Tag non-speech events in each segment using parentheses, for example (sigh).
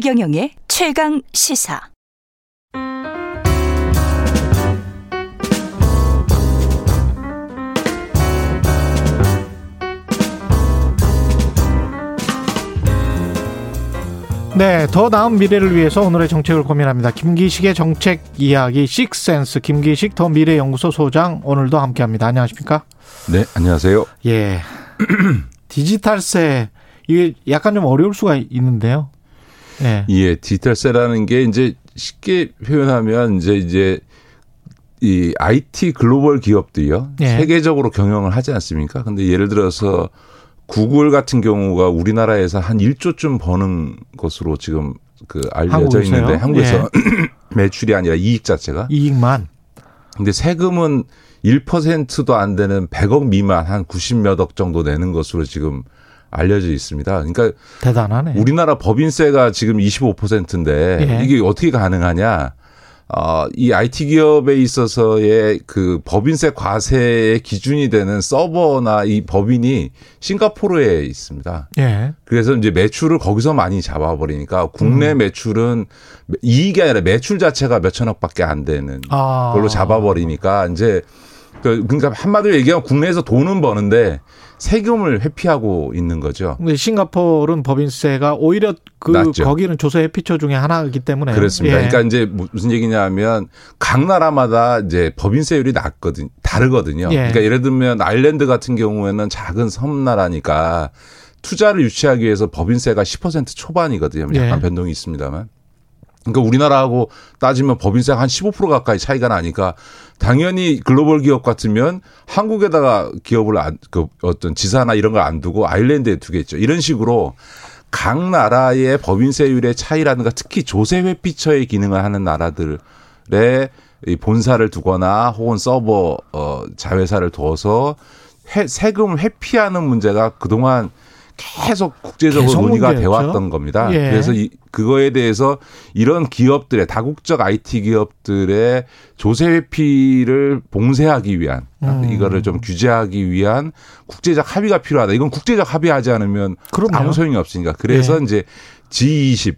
최경영의 최강 시사. 네, 더 나은 미래를 위해서 오늘의 정책을 고민합니다. 김기식의 정책 이야기 식센스 김기식 더 미래 연구소 소장 오늘도 함께 합니다. 안녕하십니까? 네, 안녕하세요. 예, (clears throat) 디지털세 이게 약간 좀 어려울 수가 있는데요. 예, 예 디지털세라는 게 이제 쉽게 표현하면 이제 이제 이 IT 글로벌 기업들이요 예. 세계적으로 경영을 하지 않습니까? 근데 예를 들어서 구글 같은 경우가 우리나라에서 한 1조쯤 버는 것으로 지금 그 알려져? 있는데 한국에서 예. (clears throat) 매출이 아니라 이익 자체가 이익만. 근데 세금은 1%도 안 되는 100억 미만 한 90몇 억 정도 내는 것으로 지금 알려져 있습니다. 그러니까 대단하네. 우리나라 법인세가 지금 25%인데 예. 이게 어떻게 가능하냐? 어, 이 IT 기업에 있어서의 그 법인세 과세의 기준이 되는 서버나 이 법인이 싱가포르에 있습니다. 예. 그래서 이제 매출을 거기서 많이 잡아버리니까 국내 음. 매출은 이익이 아니라 매출 자체가 몇 천억밖에 안 되는 아. 걸로 잡아버리니까 이제 그, 그러니까 한마디로 얘기하면 국내에서 돈은 버는데 세금을 회피하고 있는 거죠. 근데 싱가포르는 법인세가 오히려 그 낮죠. 거기는 조세 회피처 중에 하나이기 때문에 그렇습니다. 예. 그러니까 이제 무슨 얘기냐면 각 나라마다 이제 법인세율이 낮거든 다르거든요. 예. 그러니까 예를 들면 아일랜드 같은 경우에는 작은 섬나라니까 투자를 유치하기 위해서 법인세가 10% 초반이거든요. 약간 예. 변동이 있습니다만. 그러니까 우리나라하고 따지면 법인세가 한 15% 가까이 차이가 나니까 당연히 글로벌 기업 같으면 한국에다가 기업을 안, 그 어떤 지사나 이런 걸 안 두고 아일랜드에 두겠죠. 이런 식으로 각 나라의 법인세율의 차이라든가 특히 조세 회피처의 기능을 하는 나라들의 이 본사를 두거나 혹은 서버 어 자회사를 회, 세금을 회피하는 문제가 그동안 계속 국제적으로 계속 논의가 되어 왔던 겁니다. 예. 그래서 이, 그거에 대해서 이런 기업들의 다국적 IT 기업들의 조세 회피를 봉쇄하기 위한 음. 이거를 좀 규제하기 위한 국제적 합의가 필요하다. 이건 국제적 합의하지 않으면 그럼요. 아무 소용이 없으니까. 그래서 예. 이제 G20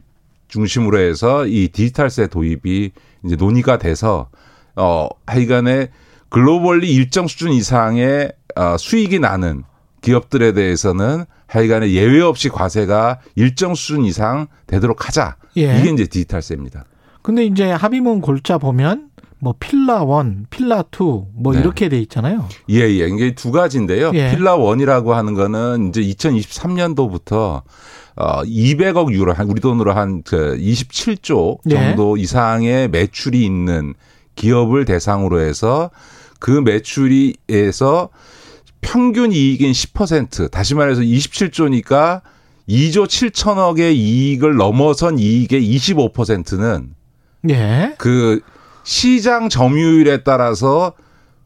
중심으로 해서 이 디지털세 도입이 이제 논의가 돼서 어 하여간에 글로벌리 일정 수준 이상의 어 수익이 나는 기업들에 대해서는 하여간에 예외 없이 과세가 일정 수준 이상 되도록 하자. 예. 이게 이제 디지털세입니다. 근데 이제 합의문 골자 보면 뭐 Pillar One, Pillar Two, 뭐 네. 이렇게 돼 있잖아요. 예, 예. 이게 두 가지인데요. 예. Pillar One이라고 하는 거는 이제 2023년도부터 어 200억 유로 한 우리 돈으로 한 그 27조 정도 예. 이상의 매출이 있는 기업을 대상으로 해서 그 매출이에서 평균 이익인 10% 다시 말해서 27조니까 2조 7천억의 이익을 넘어선 이익의 25%는 예. 그 시장 점유율에 따라서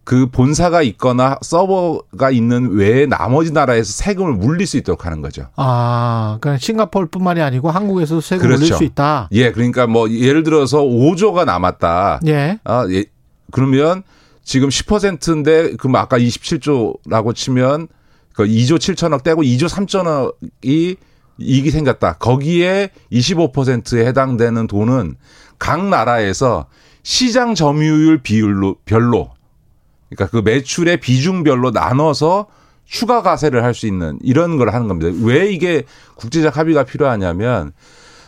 그 본사가 있거나 서버가 있는 외에 나머지 나라에서 세금을 물릴 수 있도록 하는 거죠. 아, 그러니까 싱가포르뿐만이 아니고 한국에서 세금 그렇죠. 물릴 수 있다. 예, 그러니까 뭐 예를 들어서 5조가 남았다. 예. 아, 예. 그러면 지금 10%인데 그럼 아까 27조라고 치면 그 2조 7천억 떼고 2조 3천억이 이익이 생겼다. 거기에 25%에 해당되는 돈은 각 나라에서 시장 점유율 비율로 별로 그러니까 그 매출의 비중별로 나눠서 추가 가세를 할 수 있는 이런 걸 하는 겁니다. 왜 이게 국제적 합의가 필요하냐면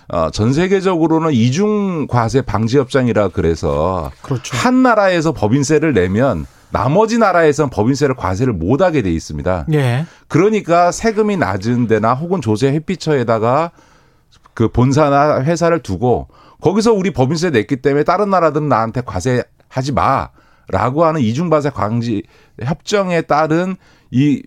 어, 전 세계적으로는 이중 과세 방지 협정이라 그래서 그렇죠. 한 나라에서 법인세를 내면 나머지 나라에선 법인세를 과세를 못 하게 돼 있습니다. 예. 그러니까 세금이 낮은 데나 혹은 조세 회피처에다가 그 본사나 회사를 두고 거기서 우리 법인세 냈기 때문에 다른 나라들은 나한테 과세하지 마. 라고 하는 이중과세 방지 협정에 따른 이,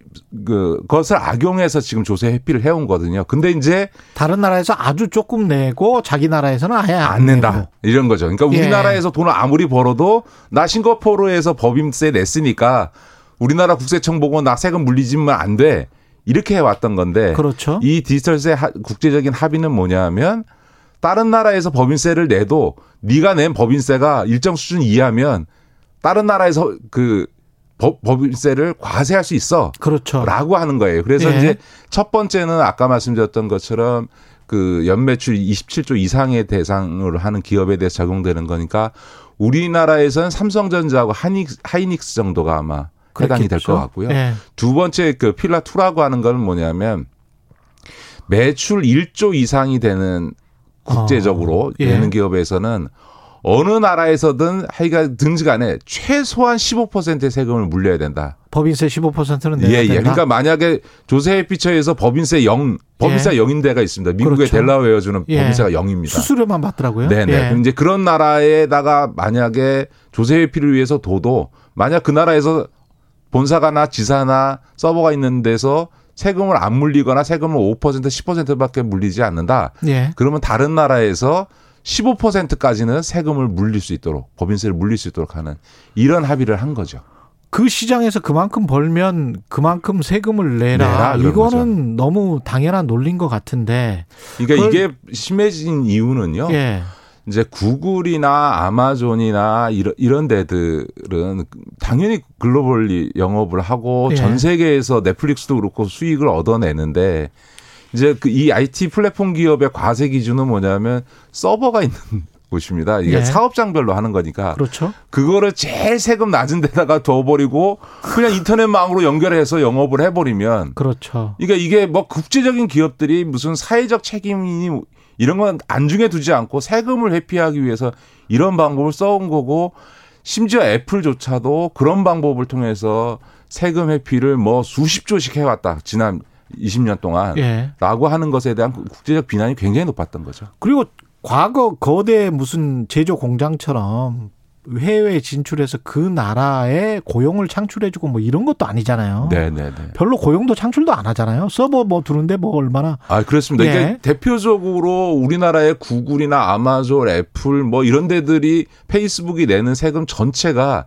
그, 것을 악용해서 지금 조세 회피를 해온 거거든요. 근데 이제. 다른 나라에서 아주 조금 내고 자기 나라에서는 아예 안, 안 낸다. 내고. 이런 거죠. 그러니까 예. 우리나라에서 돈을 아무리 벌어도 나 싱가포르에서 법인세 냈으니까 우리나라 국세청 보고 나 세금 물리지면 안 돼. 이렇게 해왔던 건데. 그렇죠. 이 디지털세 국제적인 합의는 뭐냐면 다른 나라에서 법인세를 내도 네가 낸 법인세가 일정 수준 이하면 다른 나라에서 그 법, 법인세를 과세할 수 있어. 그렇죠. 라고 하는 거예요. 그래서 예. 이제 첫 번째는 아까 말씀드렸던 것처럼 그 연매출 27조 이상의 대상으로 하는 기업에 대해서 적용되는 거니까 우리나라에서는 삼성전자하고 하이닉스, 하이닉스 정도가 아마 해당이 될 것 같고요. 네. 두 번째 그 필라 2라고 하는 건 뭐냐면 매출 1조 이상이 되는 국제적으로 어, 예. 되는 기업에서는 어느 나라에서든 하여간 등지 간에 최소한 15%의 세금을 물려야 된다. 법인세 15%는 내야 예, 된다. 예. 그러니까 만약에 조세 피처에서 법인세 0, 법인세 예. 0인 데가 있습니다. 미국의 그렇죠. 델라웨어 주는 예. 법인세가 0입니다. 수수료만 받더라고요. 네, 네. 예. 이제 그런 나라에다가 만약에 조세 회피를 위해서 도도 만약 그 나라에서 본사가나 지사나 서버가 있는 데서 세금을 안 물리거나 세금을 5% 10%밖에 물리지 않는다. 예. 그러면 다른 나라에서 15%까지는 세금을 물릴 수 있도록 법인세를 물릴 수 있도록 하는 이런 합의를 한 거죠. 그 시장에서 그만큼 벌면 그만큼 세금을 내라. 내라 이거는 거죠. 너무 당연한 논리인 것 같은데. 그러니까 이게 심해진 이유는요. 예. 이제 구글이나 아마존이나 이런 이런 데들은 당연히 글로벌리 영업을 하고 예. 전 세계에서 넷플릭스도 그렇고 수익을 얻어내는데 이제 그 이 IT 플랫폼 기업의 과세 기준은 뭐냐면 서버가 있는 (laughs) 곳입니다. 이게 예. 사업장별로 하는 거니까. 그렇죠. 그거를 제일 세금 낮은 데다가 둬버리고 그냥 인터넷망으로 연결해서 영업을 해버리면. 그렇죠. 그러니까 이게 뭐 국제적인 기업들이 무슨 사회적 책임이 이런 건 안중에 두지 않고 세금을 회피하기 위해서 이런 방법을 써온 거고 심지어 애플조차도 그런 방법을 통해서 세금 회피를 뭐 수십 조씩 해왔다. 지난 20년 동안 예. 라고 하는 것에 대한 국제적 비난이 굉장히 높았던 거죠. 그리고 과거 거대 무슨 제조 공장처럼 해외 진출해서 그 나라에 고용을 창출해주고 뭐 이런 것도 아니잖아요. 네네네. 별로 고용도 창출도 안 하잖아요. 서버 뭐 두는데 뭐 얼마나. 아 그렇습니다. 예. 이게 대표적으로 우리나라의 구글이나 아마존, 애플 뭐 이런 데들이 페이스북이 내는 세금 전체가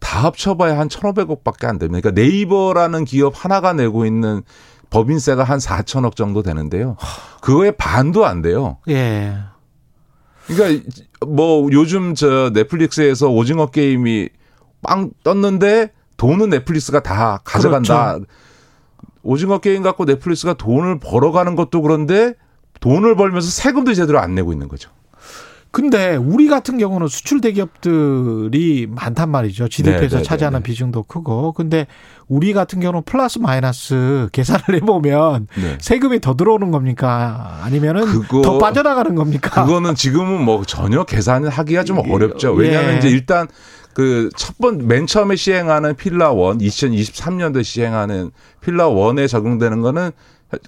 다 합쳐봐야 한 1,500억밖에 안 됩니다. 그러니까 네이버라는 기업 하나가 내고 있는 법인세가 한 4천억 정도 되는데요. 그거의 반도 안 돼요. 예. 그러니까 뭐 요즘 저 넷플릭스에서 오징어 게임이 빵 떴는데 돈은 넷플릭스가 다 가져간다. 그렇죠. 오징어 게임 갖고 넷플릭스가 돈을 벌어가는 것도 그런데 돈을 벌면서 세금도 제대로 안 내고 있는 거죠. 근데 우리 같은 경우는 수출 대기업들이 많단 말이죠. GDP에서 네네네. 차지하는 비중도 크고. 근데 우리 같은 경우는 플러스 마이너스 계산을 (laughs) 해보면 네. 세금이 더 들어오는 겁니까? 아니면은 그거, 더 빠져나가는 겁니까? 그거는 지금은 뭐 전혀 계산을 하기가 좀 어렵죠. 왜냐하면 예. 이제 일단 그 첫 번 맨 처음에 시행하는 필라 원 2023년도에 시행하는 필라 원에 적용되는 거는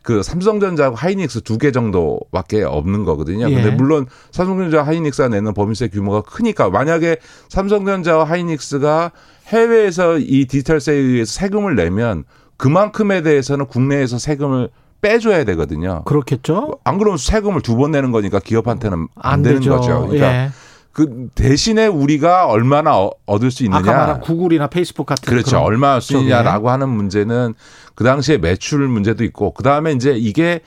그 삼성전자하고 하이닉스 두 개 정도밖에 없는 거거든요. 예. 근데 물론 삼성전자 하이닉스가 내는 법인세 규모가 크니까 만약에 삼성전자와 하이닉스가 해외에서 이 디지털세에 의해서 세금을 내면 그만큼에 대해서는 국내에서 세금을 빼줘야 되거든요. 그렇겠죠. 안 그러면 세금을 두 번 내는 거니까 기업한테는 안, 안 되는 되죠. 거죠. 그러니까 예. 그 대신에 우리가 얼마나 어, 얻을 수 있느냐. 아까 말한 구글이나 페이스북 같은 그렇죠. 얼마 수 있냐라고 하는 문제는 그 당시에 매출 문제도 있고 그 다음에 이제 이게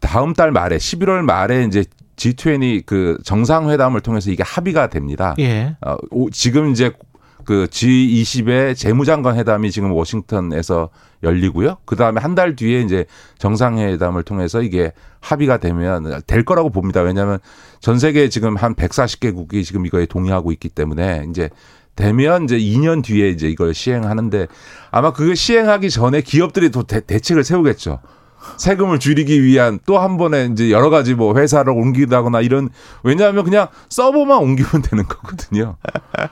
다음 달 말에 11월 말에 이제 G20 그 정상회담을 통해서 이게 합의가 됩니다. 예. 어, 지금 이제 그 G20의 재무장관 회담이 지금 워싱턴에서 열리고요. 그 다음에 한 달 뒤에 이제 정상회담을 통해서 이게 합의가 되면 될 거라고 봅니다. 왜냐하면 전 세계 지금 한 140개국이 지금 이거에 동의하고 있기 때문에 이제 되면 이제 2년 뒤에 이제 이걸 시행하는데 아마 그걸 시행하기 전에 기업들이 또 대, 대책을 세우겠죠. 세금을 줄이기 위한 또 한 번에 이제 여러 가지 뭐 회사를 옮기다거나 이런 왜냐하면 그냥 서버만 옮기면 되는 거거든요.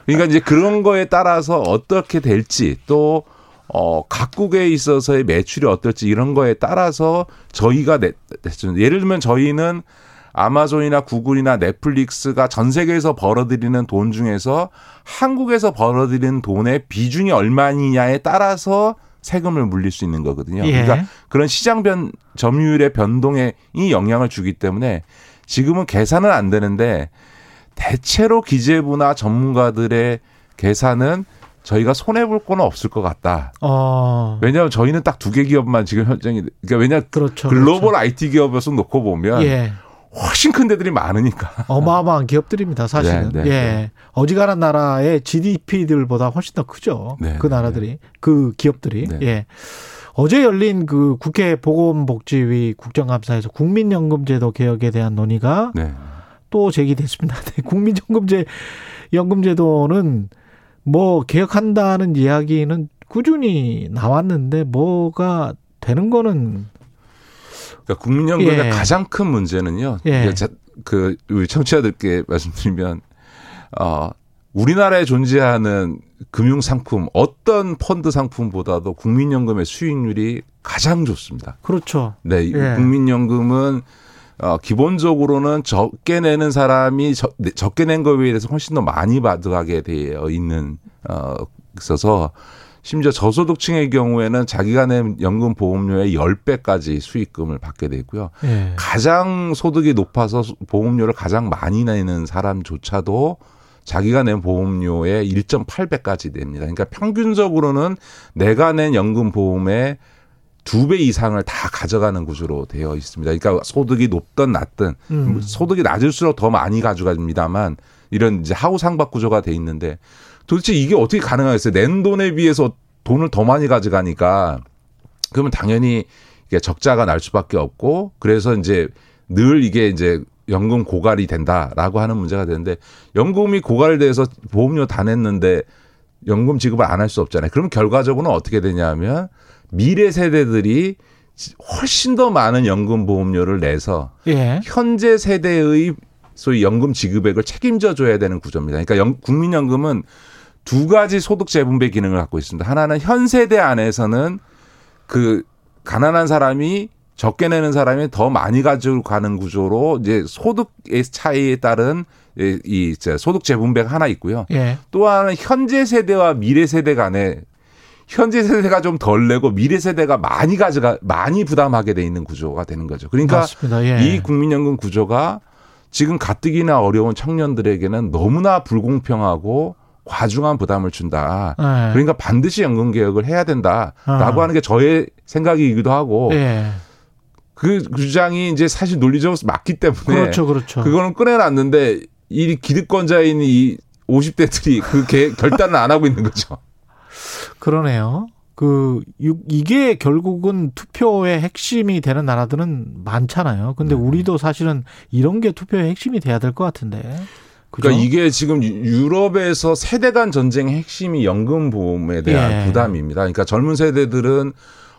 그러니까 이제 그런 거에 따라서 어떻게 될지 또 어, 각국에 있어서의 매출이 어떨지 이런 거에 따라서 저희가 내, 예를 들면 저희는 아마존이나 구글이나 넷플릭스가 전 세계에서 벌어들이는 돈 중에서 한국에서 벌어들이는 돈의 비중이 얼마냐에 따라서 세금을 물릴 수 있는 거거든요. 예. 그러니까 그런 시장 변 점유율의 변동에 이 영향을 주기 때문에 지금은 계산은 안 되는데 대체로 기재부나 전문가들의 계산은 저희가 손해 볼 거는 없을 것 같다. 어. 왜냐하면 저희는 딱 두 개 기업만 지금 현장이 그러니까 왜냐 그렇죠, 글로벌 그렇죠. IT 기업에서 놓고 보면 예. 훨씬 큰 데들이 많으니까. 어마어마한 기업들입니다, 사실은. 네, 네, 예. 네. 어지간한 나라의 GDP들보다 훨씬 더 크죠. 네, 그 나라들이, 네. 그 기업들이. 네. 예. 어제 열린 그 국회 보건복지위 국정감사에서 국민연금제도 개혁에 대한 논의가 네. 또 제기됐습니다. (laughs) 네, 국민연금제 연금제도는 뭐 개혁한다는 이야기는 꾸준히 나왔는데 뭐가 되는 거는 그러니까 국민연금의 예. 가장 큰 문제는요. 예. 그 우리 청취자들께 (laughs) 말씀드리면 어 우리나라에 존재하는 금융 상품 어떤 펀드 상품보다도 국민연금의 수익률이 가장 좋습니다. 그렇죠. 네, 예. 국민연금은 어 기본적으로는 적게 내는 사람이 적, 네, 적게 낸 거에 비해서 훨씬 더 많이 받아가게 되어 있는 어 있어서 심지어 저소득층의 경우에는 자기가 낸 연금 보험료의 10배까지 수익금을 받게 되고요. 예. 가장 소득이 높아서 보험료를 가장 많이 내는 사람조차도 자기가 낸 보험료의 1.8배까지 냅니다. 그러니까 평균적으로는 내가 낸 연금 보험의 두 배 이상을 다 가져가는 구조로 되어 있습니다. 그러니까 소득이 높든 낮든 음. 소득이 낮을수록 더 많이 가져갑니다만 이런 이제 하우 상박 구조가 돼 있는데 도대체 이게 어떻게 가능하겠어요? 낸 돈에 비해서 돈을 더 많이 가져가니까 그러면 당연히 이게 적자가 날 수밖에 없고 그래서 이제 늘 이게 이제 연금 고갈이 된다라고 하는 문제가 되는데 연금이 고갈돼서 보험료 다 냈는데 연금 지급을 안 할 수 없잖아요. 그럼 결과적으로는 어떻게 되냐면 미래 세대들이 훨씬 더 많은 연금 보험료를 내서 예. 현재 세대의 소위 연금 지급액을 책임져 줘야 되는 구조입니다. 그러니까 연, 국민연금은 두 가지 소득 재분배 기능을 갖고 있습니다. 하나는 현 세대 안에서는 그 가난한 사람이 적게 내는 사람이 더 많이 가지고 가는 구조로 이제 소득의 차이에 따른 이 소득 재분배가 하나 있고요. 예. 또 하나는 현재 세대와 미래 세대 간에 현재 세대가 좀 덜 내고 미래 세대가 많이 가져가 많이 부담하게 돼 있는 구조가 되는 거죠. 그러니까 예. 이 국민연금 구조가 지금 가뜩이나 어려운 청년들에게는 너무나 불공평하고 과중한 부담을 준다. 네. 그러니까 반드시 연금 개혁을 해야 된다라고 어. 하는 게 저의 생각이기도 하고 네. 그 주장이 이제 사실 논리적으로 맞기 때문에 그렇죠, 그렇죠. 그거는 꺼내놨는데 이 기득권자인 이 50대들이 그 개, (laughs) 결단을 안 하고 있는 거죠. 그러네요. 그 이게 결국은 투표의 핵심이 되는 나라들은 많잖아요. 근데 네. 우리도 사실은 이런 게 투표의 핵심이 돼야 될 것 같은데. 그죠? 그러니까 이게 지금 유럽에서 세대 간 전쟁의 핵심이 연금 보험에 대한 예. 부담입니다. 그러니까 젊은 세대들은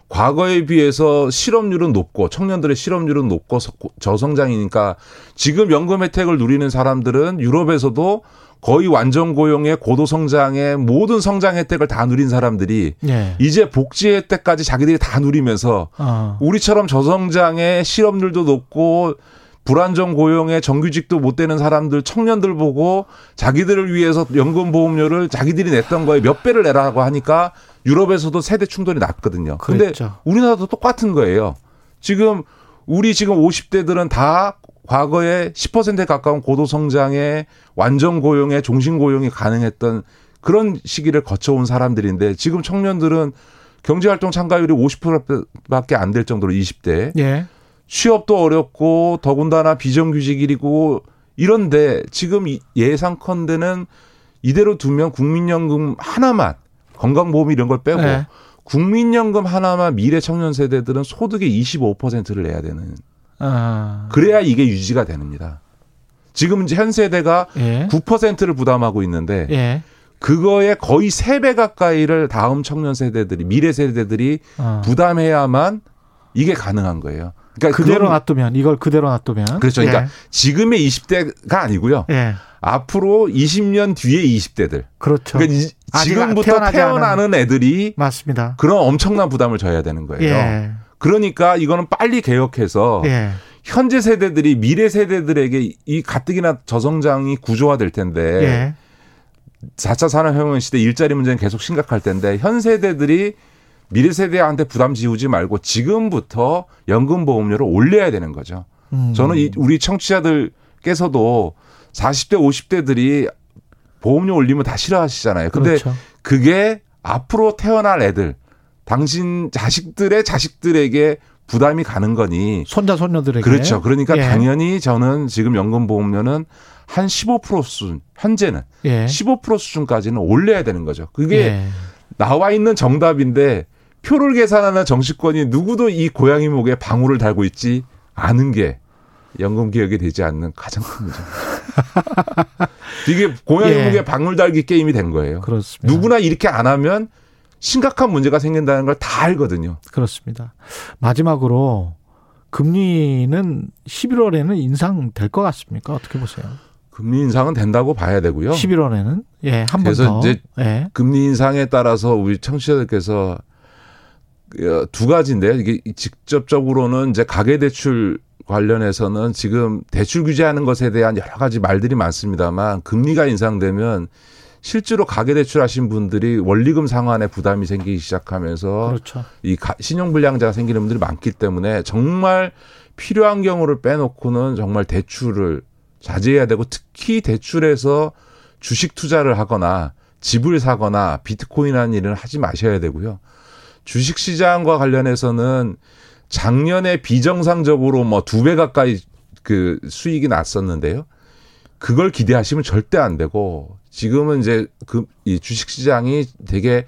과거에 비해서 실업률은 높고 청년들의 실업률은 높고 저성장이니까 지금 연금 혜택을 누리는 사람들은 유럽에서도 거의 완전 고용의 고도 성장의 모든 성장 혜택을 다 누린 사람들이 예. 이제 복지 혜택까지 자기들이 다 누리면서 어. 우리처럼 저성장의 실업률도 높고 불안정 고용에 정규직도 못 되는 사람들 청년들 보고 자기들을 위해서 연금 보험료를 자기들이 냈던 거에 몇 배를 내라고 하니까 유럽에서도 세대 충돌이 났거든요. 근데 그랬죠. 우리나라도 똑같은 거예요. 지금 우리 지금 50대들은 다 과거에 10%에 가까운 고도 성장에 완전 고용에 종신 고용이 가능했던 그런 시기를 거쳐온 사람들인데 지금 청년들은 경제활동 참가율이 50%밖에 안 될 정도로 20대. 예. 취업도 어렵고 더군다나 비정규직이고 이런데 지금 예상컨대는 이대로 두면 국민연금 하나만 건강보험 이런 걸 빼고 네. 국민연금 하나만 미래 청년 세대들은 소득의 25%를 내야 되는. 아. 그래야 이게 유지가 됩니다. 지금 현 세대가 예. 9%를 부담하고 있는데 예. 그거에 거의 3배 가까이를 다음 청년 세대들이 미래 세대들이 아. 부담해야만 이게 가능한 거예요. 그러니까 그대로 놔두면 이걸 그대로 놔두면 그렇죠. 그러니까 예. 지금의 20대가 아니고요. 예. 앞으로 20년 뒤에 20대들. 그렇죠. 그러니까 지금부터 태어나는 애들이 맞습니다. 그런 엄청난 부담을 져야 되는 거예요. 예. 그러니까 이거는 빨리 개혁해서 예. 현재 세대들이 미래 세대들에게 이 가뜩이나 저성장이 구조화될 텐데 4차 예. 산업혁명 시대 일자리 문제는 계속 심각할 텐데 현 세대들이 미래 세대한테 부담 지우지 말고 지금부터 연금 보험료를 올려야 되는 거죠. 음. 저는 이 우리 청취자들께서도 40대 50대들이 보험료 올리면 다 싫어하시잖아요. 근데 그렇죠. 그게 앞으로 태어날 애들 당신 자식들의 자식들에게 부담이 가는 거니 손자 손녀들에게 그렇죠. 그러니까 예. 당연히 저는 지금 연금 보험료는 한 15% 수준 현재는 예. 15% 수준까지는 올려야 되는 거죠. 그게 예. 나와 있는 정답인데 표를 계산하는 정치권이 누구도 이 고양이 목에 방울을 달고 있지 않은 게 연금 개혁이 되지 않는 가장 큰 문제입니다. (laughs) 이게 고양이 예. 목에 방울 달기 게임이 된 거예요. 그렇습니다. 누구나 이렇게 안 하면 심각한 문제가 생긴다는 걸 다 알거든요. 그렇습니다. 마지막으로 금리는 11월에는 인상될 것 같습니까? 어떻게 보세요? 금리 인상은 된다고 봐야 되고요. 11월에는 예, 한 번 더. 그래서 이제 예. 금리 인상에 따라서 우리 청취자들께서 어, 두 가지인데요. 이게 직접적으로는 이제 가계 대출 관련해서는 지금 대출 규제하는 것에 대한 여러 가지 말들이 많습니다만 금리가 인상되면 실제로 가계 대출하신 분들이 원리금 상환에 부담이 생기기 시작하면서 그렇죠. 이 신용 불량자가 생기는 분들이 많기 때문에 정말 필요한 경우를 빼놓고는 정말 대출을 자제해야 되고 특히 대출해서 주식 투자를 하거나 집을 사거나 비트코인 하는 일은 하지 마셔야 되고요. 주식 시장과 관련해서는 작년에 비정상적으로 뭐 두 배 가까이 그 수익이 났었는데요. 그걸 기대하시면 절대 안 되고 지금은 이제 그 이 주식 시장이 되게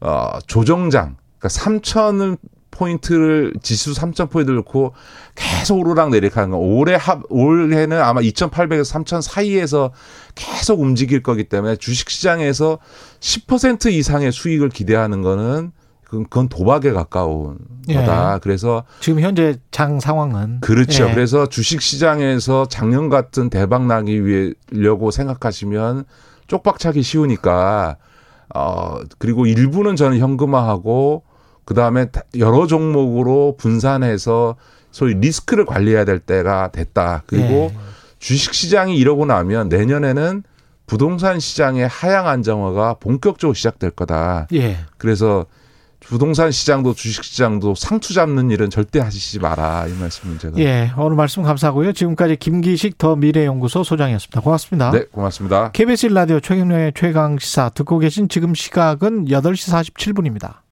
어 조정장 그러니까 3천을 포인트를 지수 3천 포인트 넣고 계속 오르락 내리락 하는 거. 올해 합 올해는 아마 2,800에서 3천 사이에서 계속 움직일 거기 때문에 주식 시장에서 10% 이상의 수익을 기대하는 거는 그건 도박에 가까운 예. 거다. 그래서 지금 현재 장 상황은 그렇죠. 예. 그래서 주식 시장에서 작년 같은 대박 나기 위해려고 생각하시면 쪽박차기 쉬우니까 어 그리고 일부는 저는 현금화하고 그다음에 여러 종목으로 분산해서 소위 리스크를 관리해야 될 때가 됐다. 그리고 예. 주식 시장이 이러고 나면 내년에는 부동산 시장의 하향 안정화가 본격적으로 시작될 거다. 예. 그래서 부동산 시장도 주식 시장도 상투 잡는 일은 절대 하시지 마라 이 말씀은 제가. 예, 오늘 말씀 감사하고요. 지금까지 김기식 더 미래연구소 소장이었습니다. 고맙습니다. 네, 고맙습니다. KBS 라디오 최경련의 최강 시사 듣고 계신 지금 시각은 8시 47분입니다.